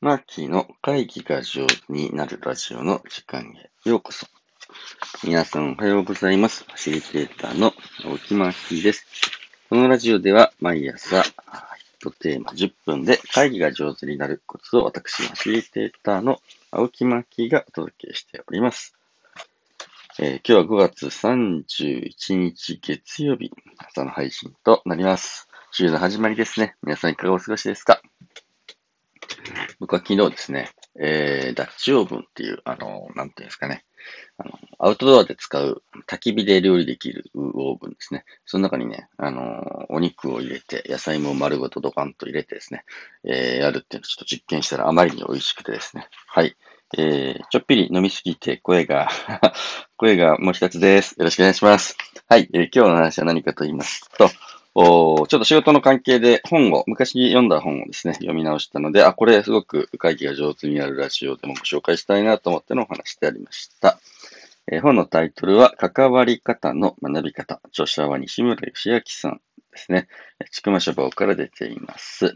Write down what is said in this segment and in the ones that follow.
マーキーの会議が上手になるラジオの時間へようこそ。皆さんおはようございます。ファシリテーターの青木マーキーです。このラジオでは毎朝1テーマ10分で会議が上手になるコツを私、ファシリテーターの青木マーキーがお届けしております。えー、今日は5月31日月曜日、朝の配信となります。週の始まりですね。皆さんいかがお過ごしですか？僕は昨日ですね、えー、ダッチオーブンっていう、あの、なんていうんですかね、あの、アウトドアで使う焚き火で料理できるオーブンですね。その中にね、あの、お肉を入れて、野菜も丸ごとドカンと入れてですね、えー、やるっていうのをちょっと実験したらあまりに美味しくてですね。はい。えー、ちょっぴり飲みすぎて声が 声がもう一つです。よろしくお願いします。はい、えー、今日の話は何かと言いますと、おちょっと仕事の関係で本を、昔読んだ本をですね、読み直したので、あ、これすごく会議が上手になるラジオでもご紹介したいなと思ってのお話でありました。えー、本のタイトルは、関わり方の学び方。著者は西村義明さんですね。ちくま書房から出ています。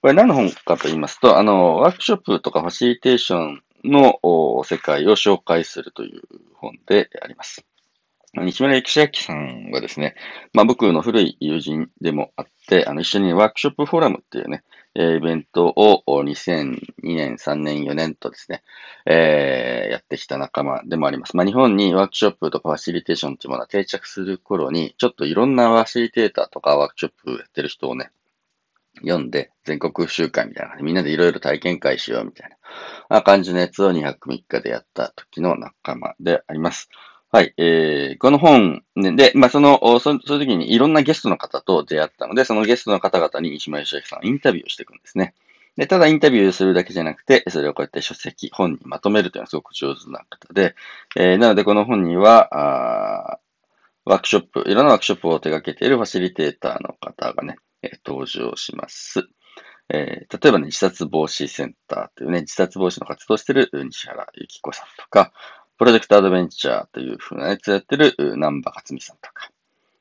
これ何の本かと言いますと、あの、ワークショップとかファシリテーションの世界を紹介するという本であります。西村幸明さんはですね、まあ僕の古い友人でもあって、あの一緒にワークショップフォーラムっていうね、イベントを2002年、3年、4年とですね、えー、やってきた仲間でもあります。まあ日本にワークショップとかファシリテーションっていうものが定着する頃に、ちょっといろんなファシリテーターとかワークショップやってる人をね、読んで、全国集会みたいなみんなでいろいろ体験会しようみたいな感じのやつを2泊3日でやった時の仲間であります。はい。えー、この本で、まあ、その、そのその時にいろんなゲストの方と出会ったので、そのゲストの方々に石間義明さんインタビューをしていくんですね。で、ただインタビューするだけじゃなくて、それをこうやって書籍、本にまとめるというのはすごく上手な方で、えー、なのでこの本には、あワークショップ、いろんなワークショップを手掛けているファシリテーターの方がね、えー、登場します。えー、例えばね、自殺防止センターというね、自殺防止の活動をしている西原幸子さんとか、プロジェクトアドベンチャーという風なやつやってる南波克美さんとか、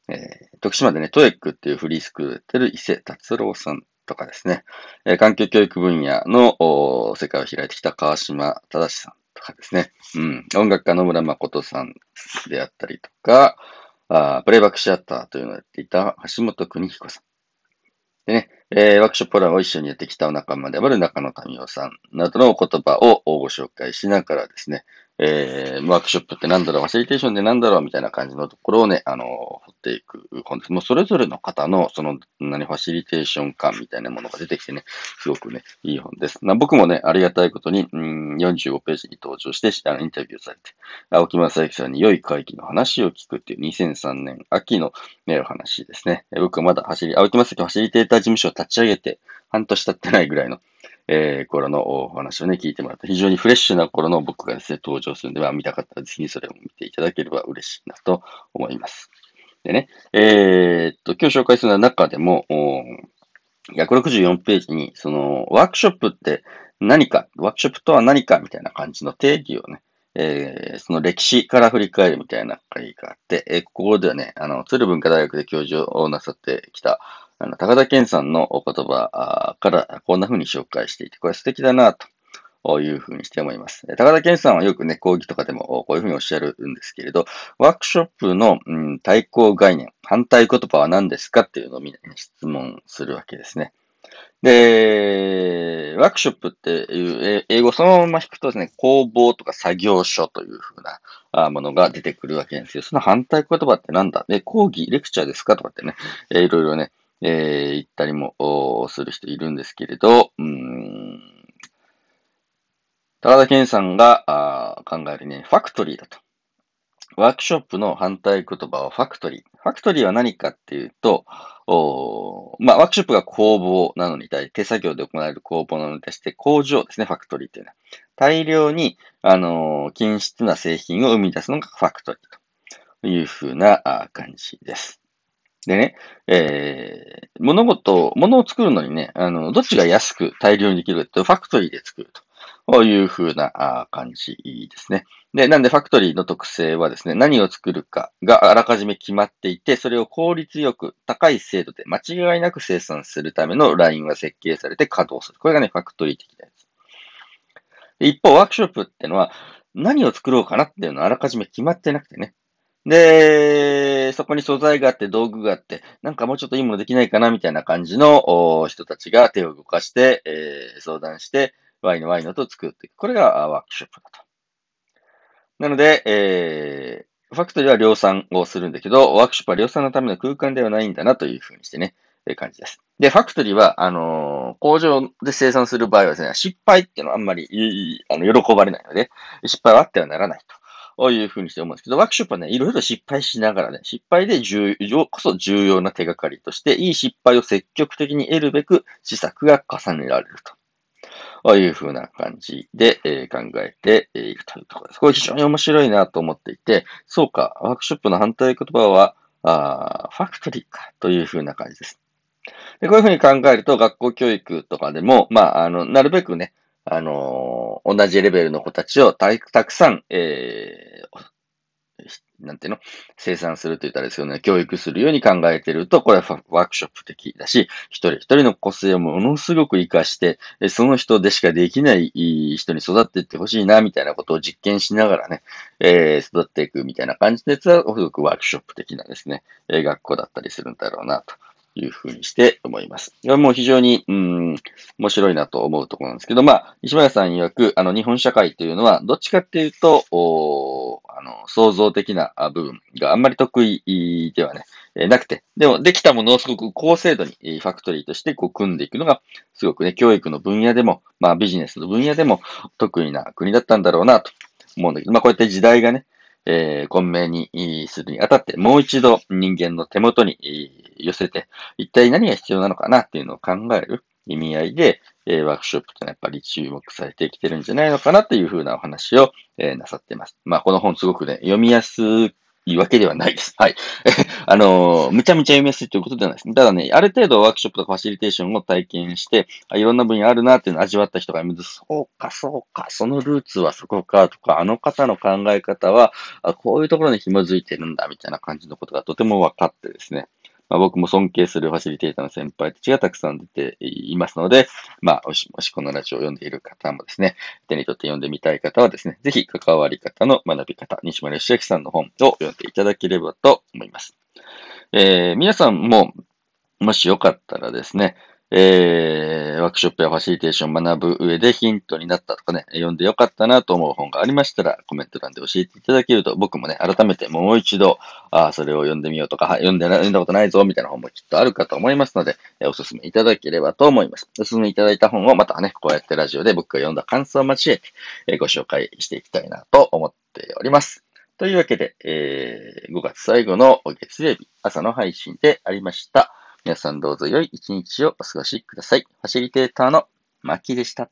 えー、徳島でね、トエックっていうフリースクールやってる伊勢達郎さんとかですね、えー、環境教育分野の世界を開いてきた川島正さんとかですね、うん、音楽家野村誠さんであったりとか、あプレイバックシアターというのをやっていた橋本邦彦さん。でね、えー、ワークショップランを一緒にやってきたお仲間である中野民夫さんなどの言葉をご紹介しながらですね、えー、ワークショップってなんだろう、ファシリテーションでなんだろう？みたいな感じのところをね、あの、掘っていく本です。もうそれぞれの方の、その、何、ファシリテーション感みたいなものが出てきてね、すごくね、いい本です。僕もね、ありがたいことに、うん、45ページに登場して、あのインタビューされて、青木正幸さんに良い会議の話を聞くっていう2003年秋の、ね、お話ですね。僕はまだ走り、青木正幸ファシリテーター事務所を立ち上げて、半年経ってないぐらいの、えー、頃のお話をね、聞いてもらって、非常にフレッシュな頃の僕がですね、登場するんで、は、見たかったらぜひそれを見ていただければ嬉しいなと思います。でね、えー、っと、今日紹介する中でも、164ページに、その、ワークショップって何か、ワークショップとは何かみたいな感じの定義をね、えー、その歴史から振り返るみたいな会があって、えー、ここではね、あの、鶴文化大学で教授をなさってきた、あの、高田健さんのお言葉からこんな風に紹介していて、これ素敵だなというふうにして思います。高田健さんはよくね、講義とかでもこういうふうにおっしゃるんですけれど、ワークショップの、うん、対抗概念、反対言葉は何ですかっていうのをみんなに質問するわけですね。で、ワークショップっていう英語そのまま引くとですね、工房とか作業所というふうなものが出てくるわけなんですよ。その反対言葉ってなんだ？で、講義、レクチャーですか？とかってね、いろいろね、えー、言ったりもする人いるんですけれど、うん、高田健さんが考えるね、ファクトリーだと。ワークショップの反対言葉はファクトリー。ファクトリーは何かっていうと、おまあ、ワークショップが工房なのに対して、手作業で行われる工房なのに対して、工場ですね、ファクトリーっていうのは。大量に、あのー、均質な製品を生み出すのがファクトリーというふうな感じです。でね、えー、物事、物を作るのにね、あの、どっちが安く大量にできるかってファクトリーで作るというふうな感じですね。で、なんでファクトリーの特性はですね、何を作るかがあらかじめ決まっていて、それを効率よく高い精度で間違いなく生産するためのラインが設計されて稼働する。これがね、ファクトリー的なやつ。一方、ワークショップってのは、何を作ろうかなっていうのはあらかじめ決まってなくてね。で、そこに素材があって、道具があって、なんかもうちょっといいものできないかなみたいな感じの人たちが手を動かして、えー、相談して、ワイのワイのと作っていく。これがワークショップだと。なので、えー、ファクトリーは量産をするんだけど、ワークショップは量産のための空間ではないんだなというふうにしてね、えー、感じです。で、ファクトリーは、あのー、工場で生産する場合はですね、失敗っていうのはあんまり、あの、喜ばれないので、失敗はあってはならないと。こういうふうにして思うんですけど、ワークショップはね、いろいろ失敗しながらね、失敗で重要こそ重要な手がかりとして、いい失敗を積極的に得るべく施策が重ねられると。こういうふうな感じで、え、考えているというところです。これ非常に面白いなと思っていて、そうか、ワークショップの反対言葉は、あファクトリーかというふうな感じです。でこういうふうに考えると、学校教育とかでも、まあ、あの、なるべくね、あのー、同じレベルの子たちをたくさん、えー、なんていうの？生産すると言ったらですよね、教育するように考えてると、これはワークショップ的だし、一人一人の個性をものすごく活かして、その人でしかできない人に育っていってほしいな、みたいなことを実験しながらね、えー、育っていくみたいな感じのやつは、すごくワークショップ的なですね、学校だったりするんだろうな、というふうにして思います。これも非常に、うん、面白いなと思うところなんですけど、まあ、西村さん曰く、あの、日本社会というのは、どっちかっていうと、おあの、創造的な部分があんまり得意ではね、えなくて、でも、できたものをすごく高精度にファクトリーとしてこう組んでいくのが、すごくね、教育の分野でも、まあ、ビジネスの分野でも得意な国だったんだろうなと思うんだけど、まあ、こうやって時代がね、えー、混迷にするにあたって、もう一度人間の手元に寄せて、一体何が必要なのかなっていうのを考える意味合いで、えー、ワークショップというのはやっぱり注目されてきてるんじゃないのかなというふうなお話を、えー、なさっています。まあ、この本すごくね、読みやすいわけではないです。はい。あのー、むちゃむちゃ読みやすいということではないです。ただね、ある程度ワークショップとかファシリテーションを体験して、いろんな分野あるなっていうのを味わった人がいます。そうか、そうか、そのルーツはそこかとか、あの方の考え方は、あこういうところに紐づいてるんだみたいな感じのことがとても分かってですね。まあ、僕も尊敬するファシリテーターの先輩たちがたくさん出ていますので、まあ、もしもしこのラジオを読んでいる方もですね、手に取って読んでみたい方はですね、ぜひ関わり方の学び方、西村義明さんの本を読んでいただければと思います。えー、皆さんも、もしよかったらですね、えー、ワークショップやファシリテーションを学ぶ上でヒントになったとかね、読んでよかったなと思う本がありましたら、コメント欄で教えていただけると、僕もね、改めてもう一度、あそれを読んでみようとか、読んで読んだことないぞ、みたいな本もきっとあるかと思いますので、えお勧めいただければと思います。お勧めいただいた本をまたね、こうやってラジオで僕が読んだ感想を交えて、えご紹介していきたいなと思っております。というわけで、えー、5月最後の月曜日、朝の配信でありました。皆さんどうぞ良い一日をお過ごしください。ファシリテーターのマキでした。